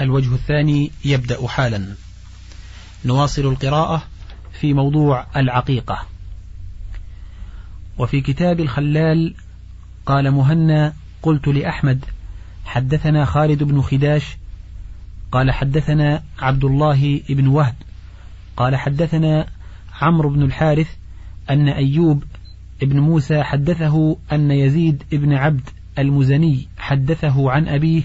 الوجه الثاني يبدأ حالا. نواصل القراءة في موضوع العقيقة. وفي كتاب الخلال قال مهنا قلت لأحمد حدثنا خالد بن خداش قال حدثنا عبد الله بن وهب قال حدثنا عمرو بن الحارث أن أيوب ابن موسى حدثه أن يزيد بن عبد المزني حدثه عن أبيه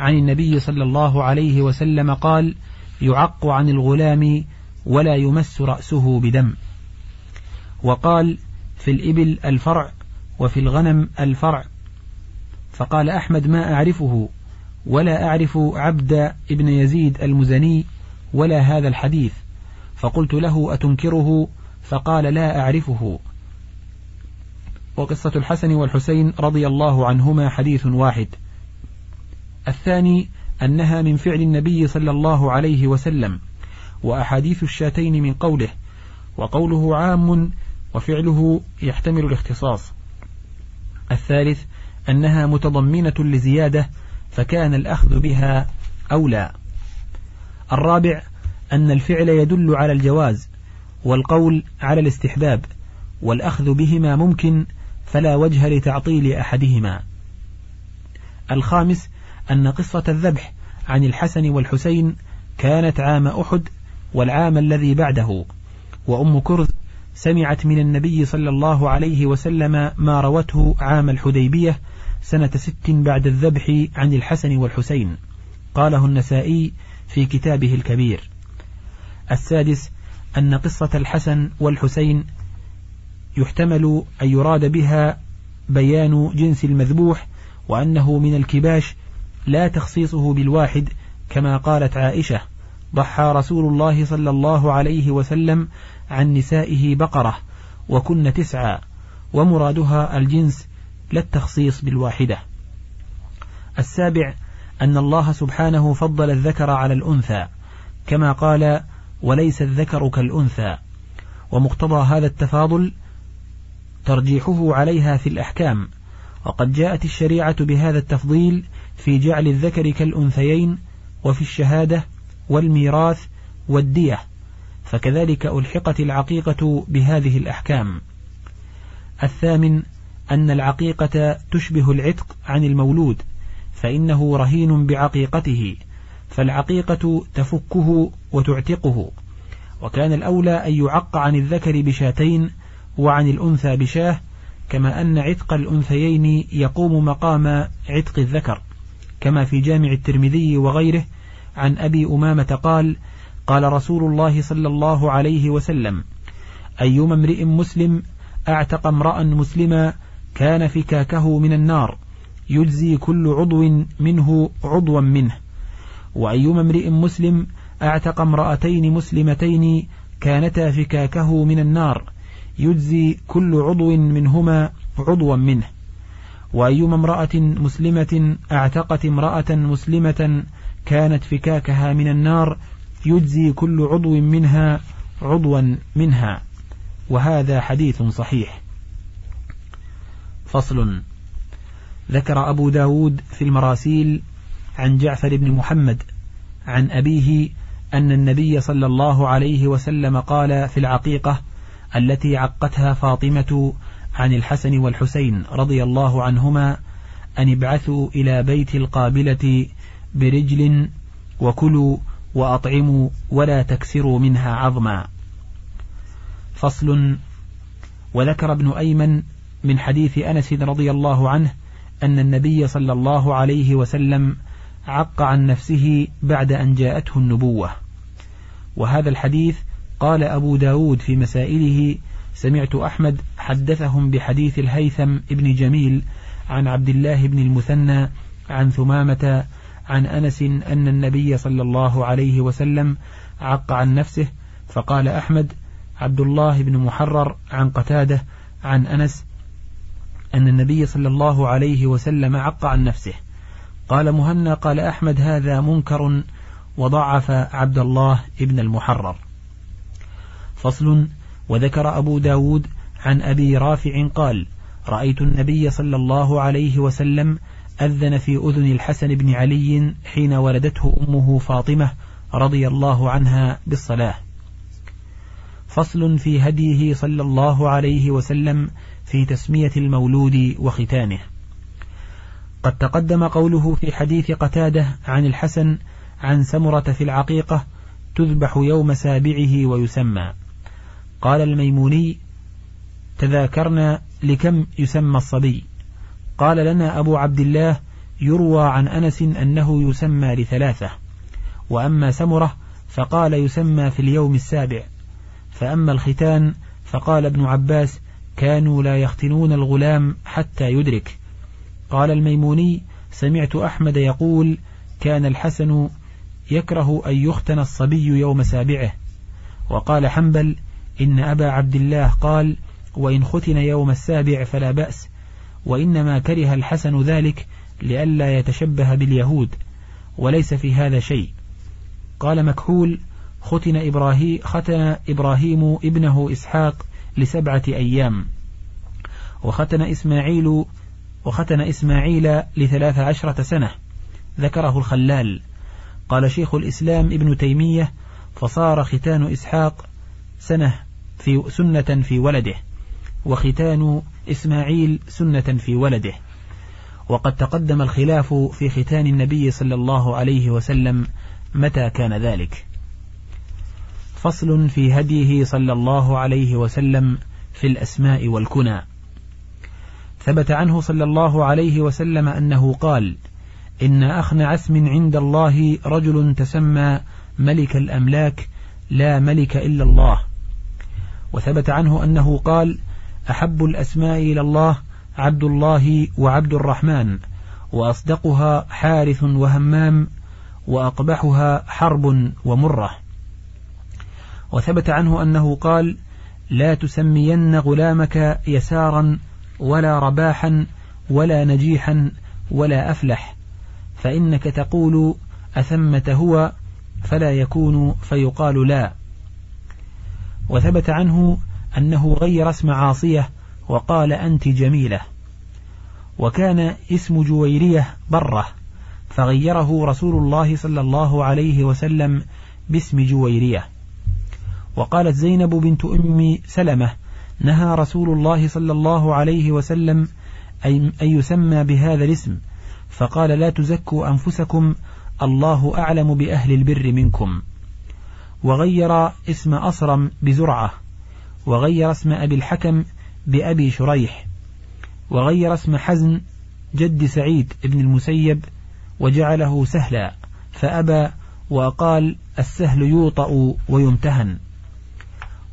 عن النبي صلى الله عليه وسلم قال يعق عن الغلام ولا يمس رأسه بدم. وقال في الإبل الفرع وفي الغنم الفرع. فقال أحمد ما أعرفه ولا أعرف عبد ابن يزيد المزني ولا هذا الحديث. فقلت له أتنكره؟ فقال لا أعرفه. وقصة الحسن والحسين رضي الله عنهما حديث واحد. الثاني أنها من فعل النبي صلى الله عليه وسلم وأحاديث الشاتين من قوله وقوله عام وفعله يحتمل الاختصاص. الثالث أنها متضمنة لزيادة فكان الأخذ بها أولى. الرابع أن الفعل يدل على الجواز والقول على الاستحباب والأخذ بهما ممكن فلا وجه لتعطيل أحدهما. الخامس أن قصة الذبح عن الحسن والحسين كانت عام أحد والعام الذي بعده وأم كرز سمعت من النبي صلى الله عليه وسلم ما روته عام الحديبية سنة ست بعد الذبح عن الحسن والحسين. قاله النسائي في كتابه الكبير. السادس أن قصة الحسن والحسين يحتمل أن يراد بها بيان جنس المذبوح وأنه من الكباش لا تخصيصه بالواحد كما قالت عائشة ضحى رسول الله صلى الله عليه وسلم عن نسائه بقرة وكن تسعى ومرادها الجنس لا التخصيص بالواحدة. السابع أن الله سبحانه فضل الذكر على الأنثى كما قال وليس الذكر كالأنثى ومقتضى هذا التفاضل ترجيحه عليها في الأحكام وقد جاءت الشريعة بهذا التفضيل في جعل الذكر كالأنثيين وفي الشهادة والميراث والدية فكذلك ألحقت العقيقة بهذه الأحكام. الثامن أن العقيقة تشبه العتق عن المولود فإنه رهين بعقيقته فالعقيقة تفكه وتعتقه. وكان الأولى أن يعق عن الذكر بشاتين وعن الأنثى بشاه كما أن عتق الأنثيين يقوم مقام عتق الذكر كما في جامع الترمذي وغيره عن أبي أمامة قال قال رسول الله صلى الله عليه وسلم أيما امرئ مسلم أعتق امرأ مسلما كان فكاكه من النار يجزي كل عضو منه عضوا منه. وأيما امرئ مسلم أعتق امرأتين مسلمتين كانتا فكاكه من النار يجزي كل عضو منهما عضوا منه. وأيما امرأة مسلمة اعتقت امرأة مسلمة كانت فكاكها من النار يجزي كل عضو منها عضوا منها. وهذا حديث صحيح. فصل. ذكر أبو داود في المراسيل عن جعفر بن محمد عن أبيه أن النبي صلى الله عليه وسلم قال في العقيقة التي عقتها فاطمة عن الحسن والحسين رضي الله عنهما أن ابعثوا إلى بيت القابلة برجل وكلوا وأطعموا ولا تكسروا منها عظما. فصل. وذكر ابن أيمن من حديث أنس رضي الله عنه أن النبي صلى الله عليه وسلم عق عن نفسه بعد أن جاءته النبوة. وهذا الحديث قال أبو داود في مسائله سمعت أحمد حدثهم بحديث الهيثم ابن جميل عن عبد الله بن المثنى عن ثمامة عن أنس أن النبي صلى الله عليه وسلم عق عن نفسه فقال أحمد عبد الله بن محرر عن قتادة عن أنس أن النبي صلى الله عليه وسلم عق عن نفسه. قال مهنا قال أحمد هذا منكر وضعف عبد الله ابن المحرر. فصل وذكر أبو داود عن أبي رافع قال رأيت النبي صلى الله عليه وسلم أذن في أذن الحسن بن علي حين ولدته أمه فاطمة رضي الله عنها بالصلاة. فصل في هديه صلى الله عليه وسلم في تسمية المولود وختانه قد تقدم قوله في حديث قتادة عن الحسن عن سمرة في العقيقة تذبح يوم سابعه ويسمى. قال الميموني تذاكرنا لكم يسمى الصبي. قال لنا أبو عبد الله يروى عن أنس أنه يسمى لثلاثة وأما سمرة فقال يسمى في اليوم السابع. فأما الختان فقال ابن عباس كانوا لا يختنون الغلام حتى يدرك. قال الميموني سمعت أحمد يقول كان الحسن يكره أن يختن الصبي يوم سابعه. وقال حنبل إن أبا عبد الله قال وإن ختن يوم السابع فلا بأس وإنما كره الحسن ذلك لئلا يتشبه باليهود وليس في هذا شيء. قال مكحول ختن إبراهيم, ختن إبراهيم ابنه إسحاق لسبعة أيام وختن إسماعيل وختن إسماعيل لثلاث عشرة سنة ذكره الخلال. قال شيخ الإسلام ابن تيمية فصار ختان إسحاق سنة في سنة في ولده وختان إسماعيل سنة في ولده. وقد تقدم الخلاف في ختان النبي صلى الله عليه وسلم متى كان ذلك. فصل في هديه صلى الله عليه وسلم في الأسماء والكنى. ثبت عنه صلى الله عليه وسلم أنه قال إن أخنع اسم عند الله رجل تسمى ملك الأملاك لا ملك إلا الله. وثبت عنه أنه قال أحب الأسماء إلى الله عبد الله وعبد الرحمن وأصدقها حارث وهمام وأقبحها حرب ومرة. وثبت عنه أنه قال لا تسمين غلامك يسارا ولا رباحا ولا نجيحا ولا أفلح فإنك تقول أثمة هو فلا يكون فيقال لا. وثبت عنه أنه غير اسم عاصية وقال أنت جميلة. وكان اسم جويرية برة فغيره رسول الله صلى الله عليه وسلم باسم جويرية. وقالت زينب بنت أم سلمة نهى رسول الله صلى الله عليه وسلم أن يسمى بهذا الاسم فقال لا تزكوا أنفسكم الله أعلم بأهل البر منكم. وغير اسم أصرم بزرعة وغير اسم أبي الحكم بأبي شريح وغير اسم حزن جد سعيد بن المسيب وجعله سهلا فأبى وقال السهل يوطأ ويمتهن.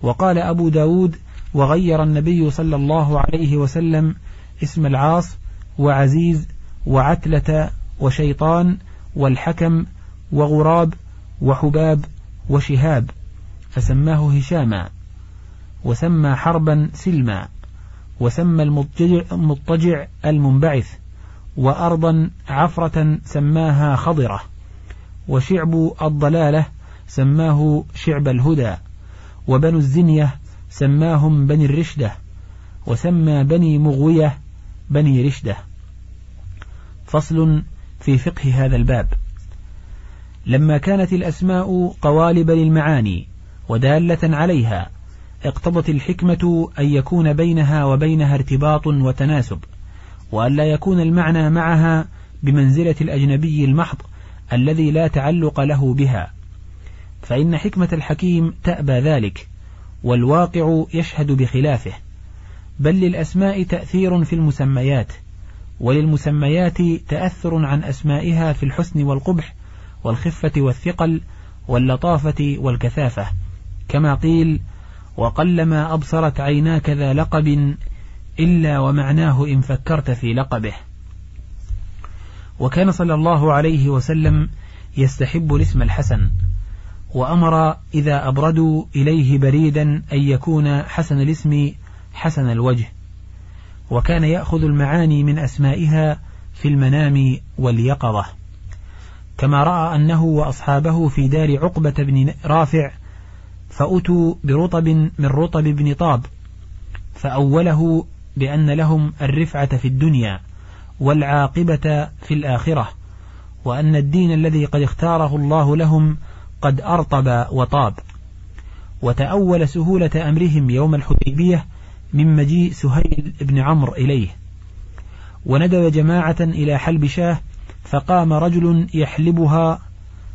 وقال أبو داود وغير النبي صلى الله عليه وسلم اسم العاص وعزيز وعتلة وشيطان والحكم وغراب وحباب وشهاب فسماه هشاما وسمى حربا سلما وسمى المضطجع المنبعث وأرضا عفرة سماها خضرة وشعب الضلالة سماه شعب الهدى وبنو الزنية سماهم بني الرشدة وسمى بني مغوية بني رشدة. فصل في فقه هذا الباب. لما كانت الأسماء قوالب للمعاني ودالة عليها اقتضت الحكمة أن يكون بينها وبينها ارتباط وتناسب وأن لا يكون المعنى معها بمنزلة الأجنبي المحض الذي لا تعلق له بها. فإن حكمة الحكيم تأبى ذلك والواقع يشهد بخلافه بل للأسماء تأثير في المسميات وللمسميات تأثر عن أسمائها في الحسن والقبح والخفة والثقل واللطافة والكثافة. كما قيل وقلما أبصرت عيناك ذا لقب إلا ومعناه إن فكرت في لقبه. وكان صلى الله عليه وسلم يستحب الاسم الحسن وأمر إذا أبردوا إليه بريدا أن يكون حسن الاسم حسن الوجه. وكان يأخذ المعاني من أسمائها في المنام واليقظة. كما رأى أنه وأصحابه في دار عقبة بن رافع فأتوا برطب من رطب بن طاب فأوله بأن لهم الرفعة في الدنيا والعاقبة في الآخرة وأن الدين الذي قد اختاره الله لهم قد أرطب وطاب. وتأول سهولة أمرهم يوم الحديبية من مجيء سهيل بن عمرو إليه وندب جماعة إلى حلب شاه فقام رجل يحلبها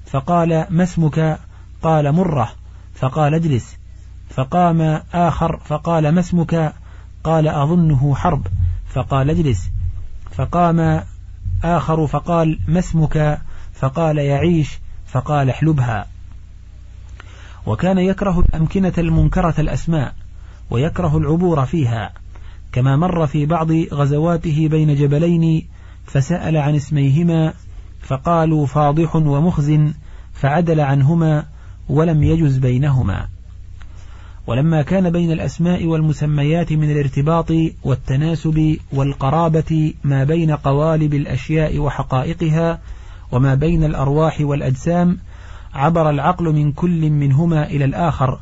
فقال ما اسمك؟ قال مرة. فقال اجلس. فقام آخر فقال ما اسمك؟ قال أظنه حرب. فقال اجلس. فقام آخر فقال ما اسمك؟ فقال يعيش. فقال احلبها. وكان يكره الأمكنة المنكرة الأسماء ويكره العبور فيها كما مر في بعض غزواته بين جبلين فسأل عن اسميهما فقالوا فاضح ومخز فعدل عنهما ولم يجز بينهما. ولما كان بين الأسماء والمسميات من الارتباط والتناسب والقرابة ما بين قوالب الأشياء وحقائقها وما بين الأرواح والأجسام عبر العقل من كل منهما إلى الآخر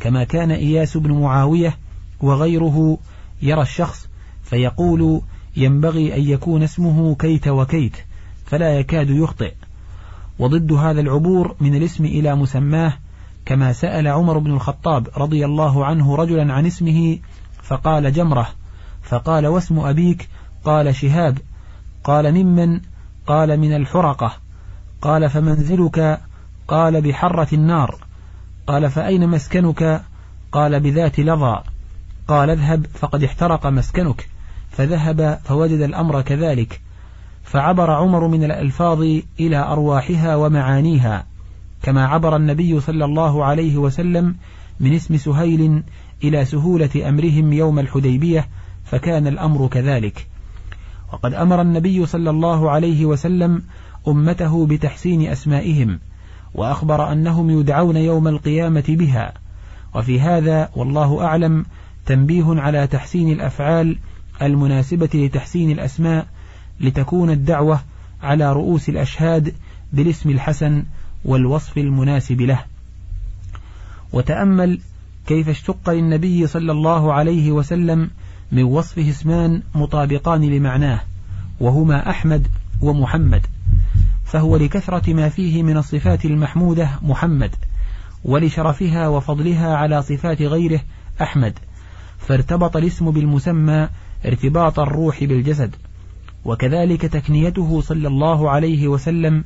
كما كان إياس بن معاوية وغيره يرى الشخص فيقول ينبغي أن يكون اسمه كيت وكيت فلا يكاد يخطئ. وضد هذا العبور من الاسم إلى مسماه كما سأل عمر بن الخطاب رضي الله عنه رجلا عن اسمه فقال جمرة فقال واسم أبيك؟ قال شهاب. قال ممن؟ قال من الحرقة. قال فمنزلك؟ قال بحرة النار. قال فأين مسكنك؟ قال بذات لظى. قال اذهب فقد احترق مسكنك. فذهب فوجد الأمر كذلك فعبر عمر من الألفاظ إلى أرواحها ومعانيها كما عبر النبي صلى الله عليه وسلم من اسم سهيل إلى سهولة أمرهم يوم الحديبية فكان الأمر كذلك. وقد أمر النبي صلى الله عليه وسلم أمته بتحسين أسمائهم وأخبر أنهم يدعون يوم القيامة بها وفي هذا والله أعلم تنبيه على تحسين الأفعال المناسبة لتحسين الأسماء لتكون الدعوة على رؤوس الأشهاد بالاسم الحسن والوصف المناسب له. وتأمل كيف اشتق للنبي صلى الله عليه وسلم من وصفه اسمان مطابقان لمعناه وهما أحمد ومحمد. فهو لكثرة ما فيه من الصفات المحمودة محمد ولشرفها وفضلها على صفات غيره أحمد. فارتبط الاسم بالمسمى ارتباط الروح بالجسد وكذلك تكنيته صلى الله عليه وسلم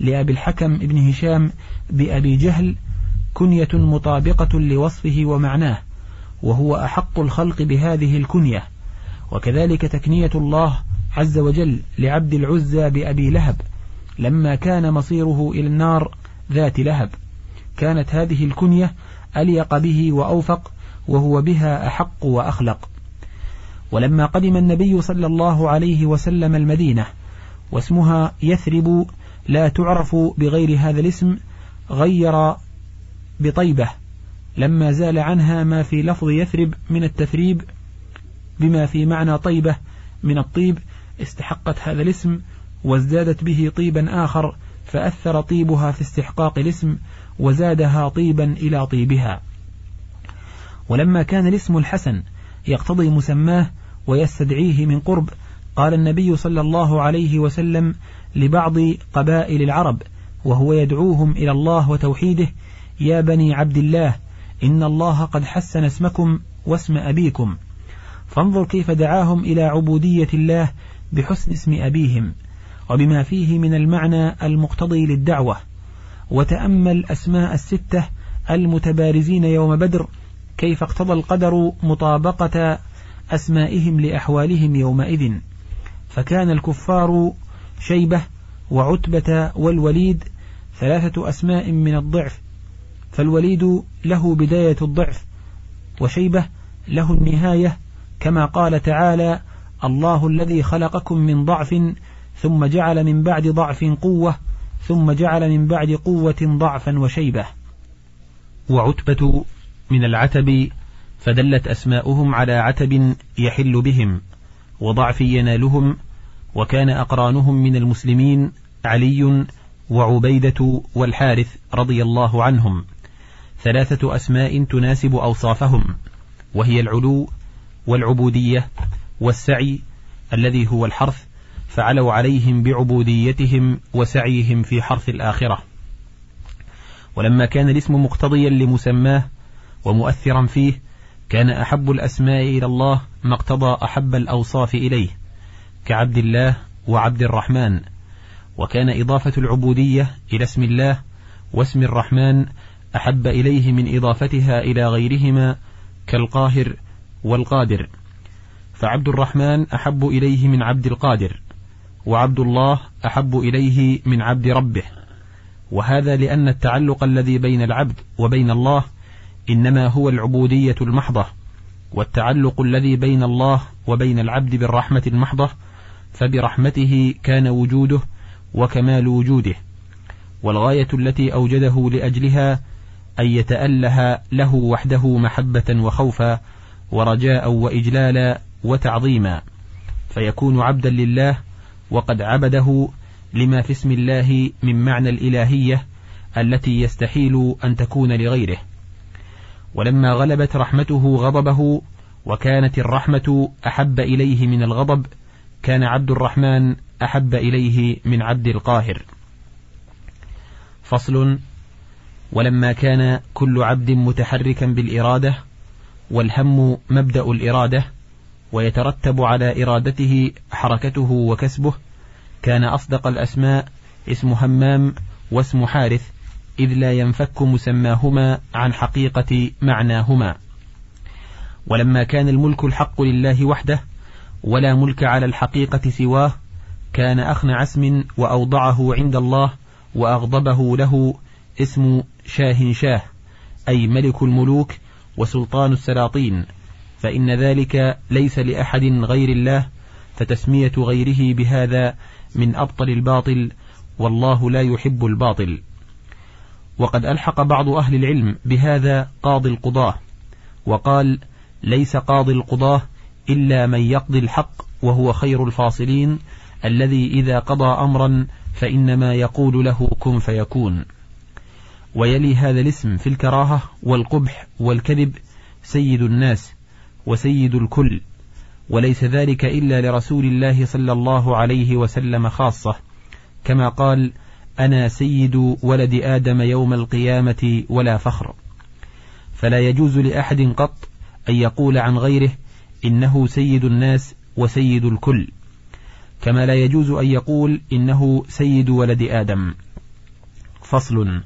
لأبي الحكم ابن هشام بأبي جهل كنية مطابقة لوصفه ومعناه وهو أحق الخلق بهذه الكنية. وكذلك تكنية الله عز وجل لعبد العزى بأبي لهب لما كان مصيره إلى النار ذات لهب. كانت هذه الكنية أليق به وأوفق وهو بها أحق وأخلق. ولما قدم النبي صلى الله عليه وسلم المدينة واسمها يثرب لا تعرف بغير هذا الاسم غير بطيبة لما زال عنها ما في لفظ يثرب من التثريب بما في معنى طيبة من الطيب استحقت هذا الاسم وازدادت به طيبا آخر فأثر طيبها في استحقاق الاسم وزادها طيبا إلى طيبها. ولما كان الاسم الحسن يقتضي مسماه ويستدعيه من قرب. قال النبي صلى الله عليه وسلم لبعض قبائل العرب وهو يدعوهم إلى الله وتوحيده يا بني عبد الله إن الله قد حسن اسمكم واسم أبيكم. فانظر كيف دعاهم إلى عبودية الله بحسن اسم أبيهم وبما فيه من المعنى المقتضي للدعوة. وتأمل أسماء الستة المتبارزين يوم بدر كيف اقتضى القدر مطابقة أسمائهم لأحوالهم يومئذ. فكان الكفار شيبة وعتبة والوليد ثلاثة أسماء من الضعف فالوليد له بداية الضعف وشيبة له النهاية كما قال تعالى الله الذي خلقكم من ضعف ثم جعل من بعد ضعف قوة ثم جعل من بعد قوة ضعفا وشيبة. وعتبة من العتب فدلت أسماؤهم على عتب يحل بهم وضعف ينالهم وكان أقرانهم من المسلمين علي وعبيدة والحارث رضي الله عنهم. ثلاثة أسماء تناسب أوصافهم وهي العلو والعبودية والسعي الذي هو الحرث فعلوا عليهم بعبوديتهم وسعيهم في حرث الآخرة. ولما كان الاسم مقتضيا لمسماه ومؤثرا فيه كان أحب الأسماء إلى الله ما اقتضى أحب الأوصاف إليه كعبد الله وعبد الرحمن. وكان إضافة العبودية إلى اسم الله واسم الرحمن أحب إليه من إضافتها إلى غيرهما كالقاهر والقادر. فعبد الرحمن أحب إليه من عبد القادر وعبد الله أحب إليه من عبد ربه. وهذا لأن التعلق الذي بين العبد وبين الله إنما هو العبودية المحضة والتعلق الذي بين الله وبين العبد بالرحمة المحضة فبرحمته كان وجوده وكمال وجوده. والغاية التي أوجده لأجلها أن يتأله له وحده محبة وخوفا ورجاء وإجلالا وتعظيما. فيكون عبدا لله وقد عبده لما في اسم الله من معنى الإلهية التي يستحيل أن تكون لغيره. ولما غلبت رحمته غضبه وكانت الرحمة أحب إليه من الغضب كان عبد الرحمن أحب إليه من عبد القاهر. فصل ولما كان كل عبد متحركا بالإرادة والهم مبدأ الإرادة ويترتب على إرادته حركته وكسبه كان أصدق الأسماء اسم همام واسم حارث إذ لا ينفك مسماهما عن حقيقة معناهما. ولما كان الملك الحق لله وحده ولا ملك على الحقيقة سواه كان أخنع اسم وأوضعه عند الله وأغضبه له اسم شاه شاه أي ملك الملوك وسلطان السلاطين. فإن ذلك ليس لأحد غير الله فتسمية غيره بهذا من أبطل الباطل والله لا يحب الباطل. وقد ألحق بعض أهل العلم بهذا قاضي القضاة وقال ليس قاضي القضاة إلا من يقضي الحق وهو خير الفاصلين الذي إذا قضى أمرا فإنما يقول له كن فيكون ويلي هذا الاسم في الكراهة والقبح والكذب سيد الناس وسيد الكل وليس ذلك إلا لرسول الله صلى الله عليه وسلم خاصة كما قال أنا سيد ولد آدم يوم القيامة ولا فخر. فلا يجوز لأحد قط أن يقول عن غيره إنه سيد الناس وسيد الكل كما لا يجوز أن يقول إنه سيد ولد آدم. فصل.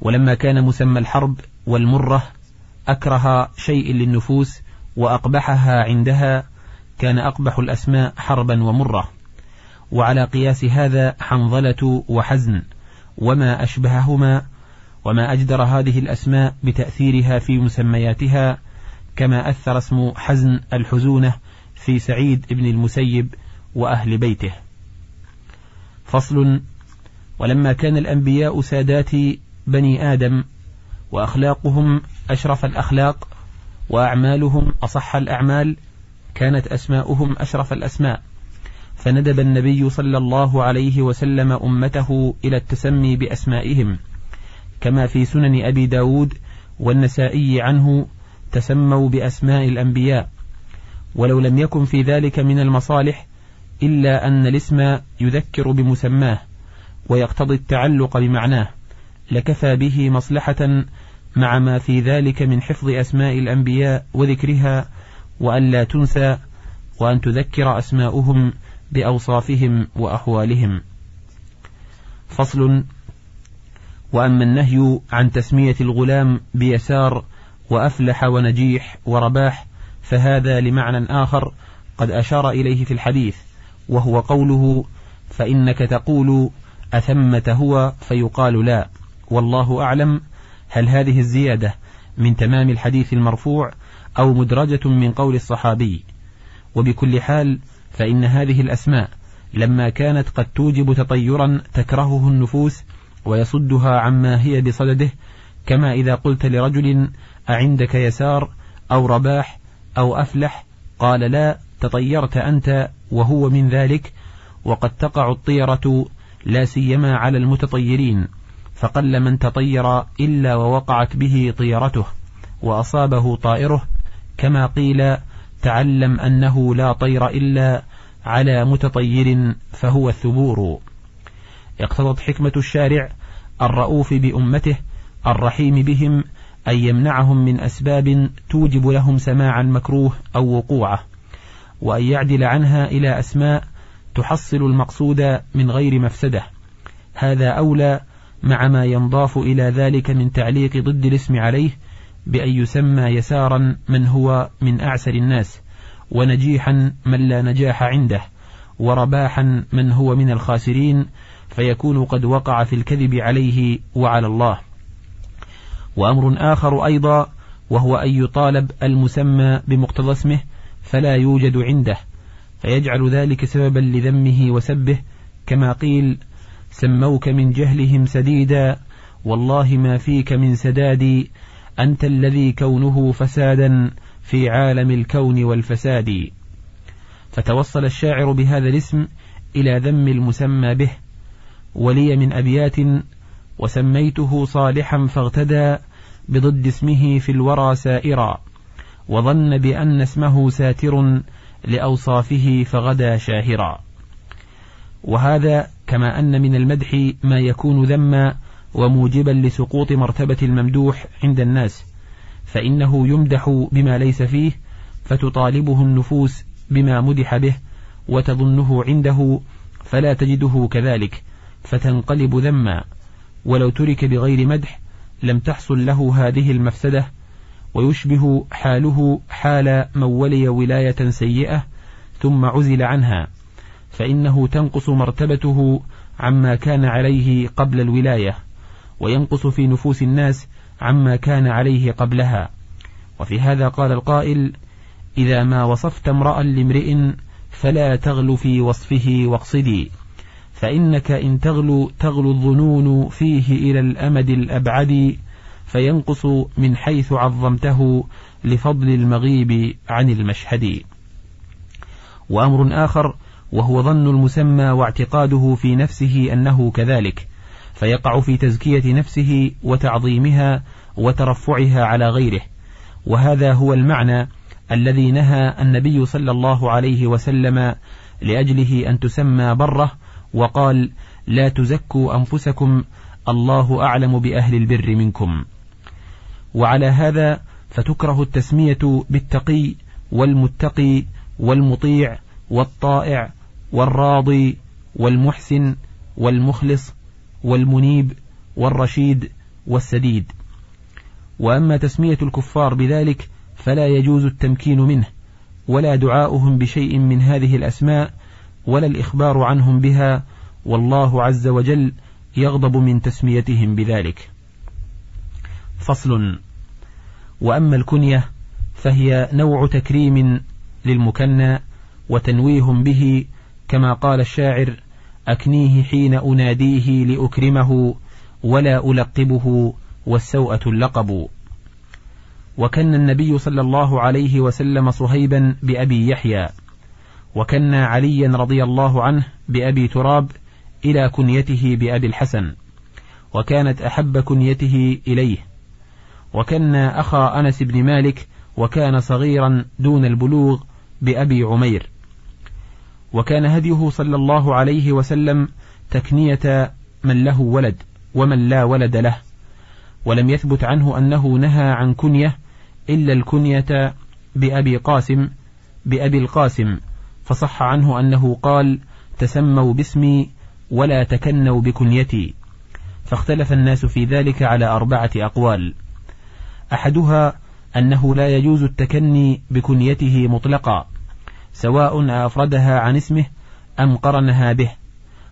ولما كان مسمى الحرب والمرة أكره شيء للنفوس وأقبحها عندها كان أقبح الأسماء حربا ومرة. وعلى قياس هذا حنظلة وحزن وما أشبههما وما أجدر هذه الأسماء بتأثيرها في مسمياتها كما أثر اسم حزن الحزونة في سعيد بن المسيب وأهل بيته. فصل ولما كان الأنبياء سادات بني آدم وأخلاقهم أشرف الأخلاق وأعمالهم أصح الأعمال كانت أسماؤهم أشرف الأسماء. فندب النبي صلى الله عليه وسلم أمته إلى التسمي بأسمائهم. كما في سنن أبي داود والنسائي عنه تسموا بأسماء الأنبياء. ولو لم يكن في ذلك من المصالح إلا أن الاسم يذكر بمسماه ويقتضي التعلق بمعناه لكفى به مصلحة مع ما في ذلك من حفظ أسماء الأنبياء وذكرها وأن لا تنسى وأن تذكر أسماؤهم بأوصافهم وأحوالهم. فصل وأما النهي عن تسمية الغلام بيسار وأفلح ونجيح ورباح فهذا لمعنى آخر قد أشار إليه في الحديث وهو قوله فإنك تقول أثمة هو فيقال لا. والله أعلم هل هذه الزيادة من تمام الحديث المرفوع أو مدرجة من قول الصحابي. وبكل حال فإن هذه الأسماء لما كانت قد توجب تطيرا تكرهه النفوس ويصدها عما هي بصدده كما إذا قلت لرجل أعندك يسار أو رباح أو أفلح؟ قال لا تطيرت أنت وهو من ذلك وقد تقع الطيرة لا سيما على المتطيرين فقل من تطير إلا ووقعت به طيرته وأصابه طائره كما قيل تعلم أنه لا طير إلا على متطير فهو الثبور. اقتضت حكمة الشارع الرؤوف بأمته الرحيم بهم أن يمنعهم من أسباب توجب لهم سماع المكروه أو وقوعه وأن يعدل عنها إلى أسماء تحصل المقصود من غير مفسدة. هذا أولى مع ما ينضاف إلى ذلك من تعليق ضد الاسم عليه بأن يسمى يسارا من هو من أعسر الناس ونجيحا من لا نجاح عنده ورباحا من هو من الخاسرين فيكون قد وقع في الكذب عليه وعلى الله. وأمر آخر أيضا وهو أن يطالب المسمى بمقتضى اسمه فلا يوجد عنده فيجعل ذلك سببا لذمه وسبه كما قيل سموك من جهلهم سديدا والله ما فيك من سداد أنت الذي كونه فسادا في عالم الكون والفساد. فتوصل الشاعر بهذا الاسم إلى ذم المسمى به ولي من أبيات وسميته صالحا فاغتدى بضد اسمه في الورى سائرا وظن بأن اسمه ساتر لأوصافه فغدا شاهرا. وهذا كما أن من المدح ما يكون ذما وموجبا لسقوط مرتبة الممدوح عند الناس فإنه يمدح بما ليس فيه فتطالبه النفوس بما مدح به وتظنه عنده فلا تجده كذلك فتنقلب ذما. ولو ترك بغير مدح لم تحصل له هذه المفسدة ويشبه حاله حال من ولي ولاية سيئة ثم عزل عنها فإنه تنقص مرتبته عما كان عليه قبل الولاية. وينقص في نفوس الناس عما كان عليه قبلها. وفي هذا قال القائل إذا ما وصفت امرأ لامرئ فلا تغل في وصفه واقصدي فإنك إن تغلو تغلو الظنون فيه إلى الأمد الأبعد فينقص من حيث عظمته لفضل المغيب عن المشهد. وأمر آخر وهو ظن المسمى واعتقاده في نفسه أنه كذلك. فيقع في تزكية نفسه وتعظيمها وترفعها على غيره. وهذا هو المعنى الذي نهى النبي صلى الله عليه وسلم لأجله أن تسمى برة وقال لا تزكوا أنفسكم الله أعلم بأهل البر منكم. وعلى هذا فتكره التسمية بالتقي والمتقي والمطيع والطائع والراضي والمحسن والمخلص والمنيب والرشيد والسديد. وأما تسمية الكفار بذلك فلا يجوز التمكين منه ولا دعاؤهم بشيء من هذه الأسماء ولا الإخبار عنهم بها والله عز وجل يغضب من تسميتهم بذلك. فصل. وأما الكنية فهي نوع تكريم للمكنى وتنويه به كما قال الشاعر أكنيه حين أناديه لأكرمه ولا ألقبه والسوءة اللقب. وكن النبي صلى الله عليه وسلم صهيبا بأبي يحيى وكنا عليا رضي الله عنه بأبي تراب إلى كنيته بأبي الحسن وكانت أحب كنيته إليه. وكنا أخا أنس بن مالك وكان صغيرا دون البلوغ بأبي عمير. وكان هديه صلى الله عليه وسلم تكنية من له ولد ومن لا ولد له ولم يثبت عنه أنه نهى عن كنية إلا الكنية بأبي قاسم بأبي القاسم فصح عنه أنه قال تسموا باسمي ولا تكنوا بكنيتي فاختلف الناس في ذلك على أربعة أقوال. أحدها أنه لا يجوز التكني بكنيته مطلقا سواء أفردها عن اسمه أم قرنها به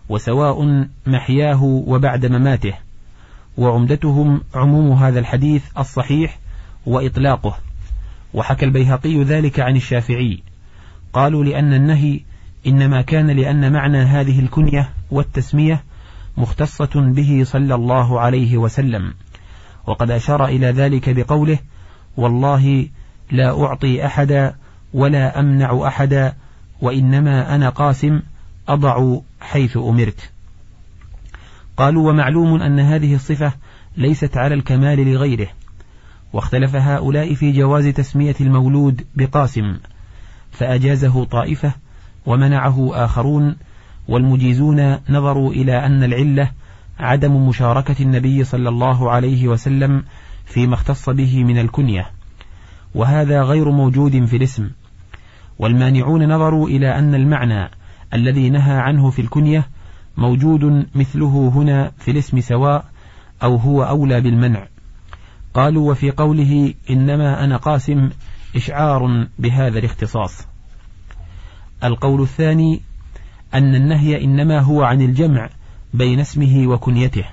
وسواء محياه وبعد مماته وعمدتهم عموم هذا الحديث الصحيح وإطلاقه. وحكى البيهقي ذلك عن الشافعي قالوا لأن النهي إنما كان لأن معنى هذه الكنية والتسمية مختصة به صلى الله عليه وسلم. وقد أشار إلى ذلك بقوله والله لا أعطي أحدا ولا أمنع أحدا وإنما أنا قاسم أضع حيث أمرت. قالوا ومعلوم أن هذه الصفة ليست على الكمال لغيره. واختلف هؤلاء في جواز تسمية المولود بقاسم فأجازه طائفة ومنعه آخرون والمجيزون نظروا إلى أن العلة عدم مشاركة النبي صلى الله عليه وسلم فيما اختص به من الكنية. وهذا غير موجود في الاسم. والمانعون نظروا إلى أن المعنى الذي نهى عنه في الكنية موجود مثله هنا في الاسم سواء أو هو أولى بالمنع. قالوا وفي قوله إنما أنا قاسم إشعار بهذا الاختصاص. القول الثاني أن النهي إنما هو عن الجمع بين اسمه وكنيته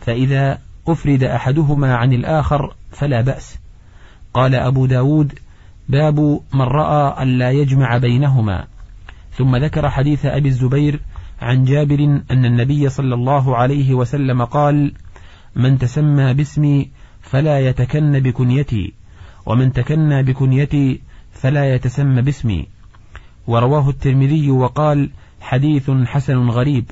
فإذا أفرد أحدهما عن الآخر فلا بأس. قال أبو داود باب من رأى أن لا يجمع بينهما. ثم ذكر حديث أبي الزبير عن جابر أن النبي صلى الله عليه وسلم قال من تسمى باسمي فلا يتكن بكنيتي ومن تكنى بكنيتي فلا يتسمى باسمي. ورواه الترمذي وقال حديث حسن غريب.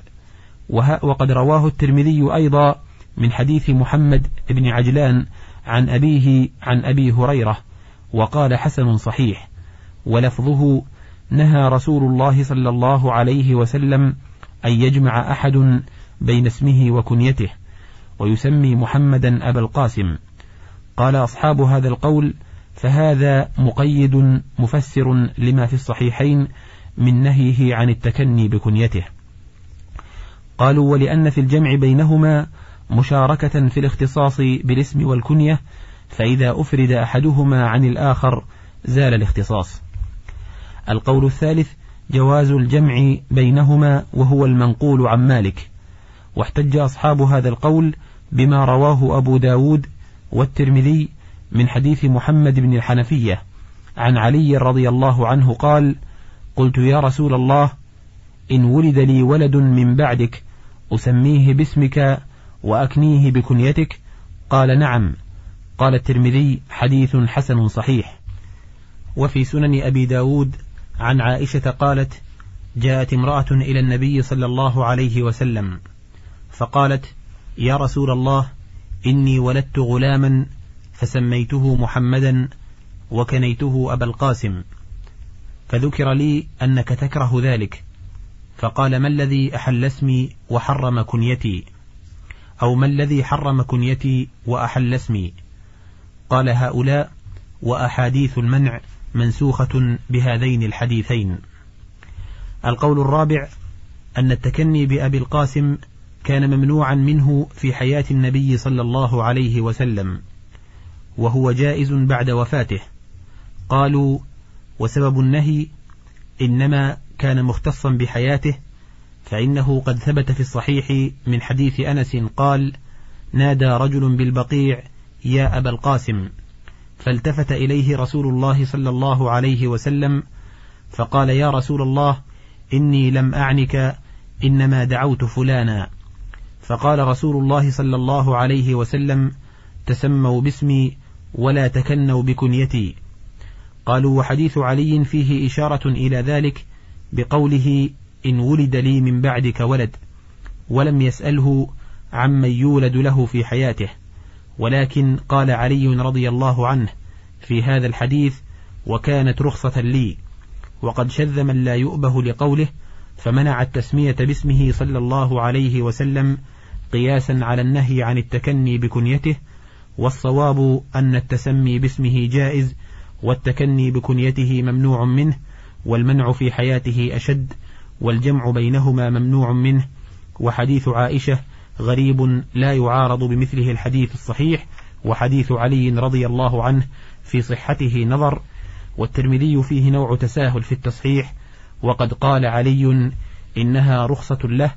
وقد رواه الترمذي أيضا من حديث محمد بن عجلان عن أبيه عن أبي هريرة وقال حسن صحيح ولفظه نهى رسول الله صلى الله عليه وسلم أن يجمع أحد بين اسمه وكنيته ويسمي محمدا أبا القاسم. قال أصحاب هذا القول فهذا مقيد مفسر لما في الصحيحين من نهيه عن التكني بكنيته. قالوا ولأن في الجمع بينهما مشاركة في الاختصاص بالاسم والكنية فإذا أفرد أحدهما عن الآخر زال الاختصاص. القول الثالث جواز الجمع بينهما وهو المنقول عن مالك. واحتج أصحاب هذا القول بما رواه أبو داود والترمذي من حديث محمد بن الحنفية. عن علي رضي الله عنه قال قلت يا رسول الله إن ولد لي ولد من بعدك أسميه باسمك وأكنيه بكنيتك؟ قال نعم. قال الترمذي حديث حسن صحيح. وفي سنن أبي داود عن عائشة قالت جاءت امرأة إلى النبي صلى الله عليه وسلم فقالت يا رسول الله إني ولدت غلاما فسميته محمدا وكنيته أبا القاسم فذكر لي أنك تكره ذلك فقال ما الذي أحل اسمي وحرم كنيتي؟ أو ما الذي حرم كنيتي وأحل اسمي. قال هؤلاء وأحاديث المنع منسوخة بهذين الحديثين. القول الرابع أن التكني بأبي القاسم كان ممنوعا منه في حياة النبي صلى الله عليه وسلم وهو جائز بعد وفاته. قالوا وسبب النهي إنما كان مختصا بحياته فإنه قد ثبت في الصحيح من حديث أنس قال نادى رجل بالبقيع يا أبا القاسم. فالتفت إليه رسول الله صلى الله عليه وسلم فقال يا رسول الله إني لم أعنك إنما دعوت فلانا. فقال رسول الله صلى الله عليه وسلم تسموا باسمي ولا تكنوا بكنيتي. قالوا وحديث علي فيه إشارة إلى ذلك بقوله إن ولد لي من بعدك ولد ولم يسأله عمن يولد له في حياته ولكن قال علي رضي الله عنه في هذا الحديث وكانت رخصة لي وقد شذ من لا يؤبه لقوله فمنع التسمية باسمه صلى الله عليه وسلم قياسا على النهي عن التكني بكنيته والصواب أن التسمي باسمه جائز والتكني بكنيته ممنوع منه والمنع في حياته أشد والجمع بينهما ممنوع منه. وحديث عائشة غريب لا يعارض بمثله الحديث الصحيح وحديث علي رضي الله عنه في صحته نظر والترمذي فيه نوع تساهل في التصحيح وقد قال علي إنها رخصة له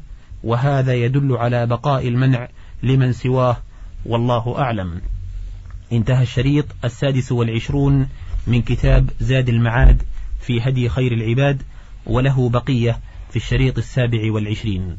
وهذا يدل على بقاء المنع لمن سواه والله أعلم. انتهى الشريط السادس والعشرون من كتاب زاد المعاد في هدي خير العباد وله بقية. في الشريط السابع والعشرين.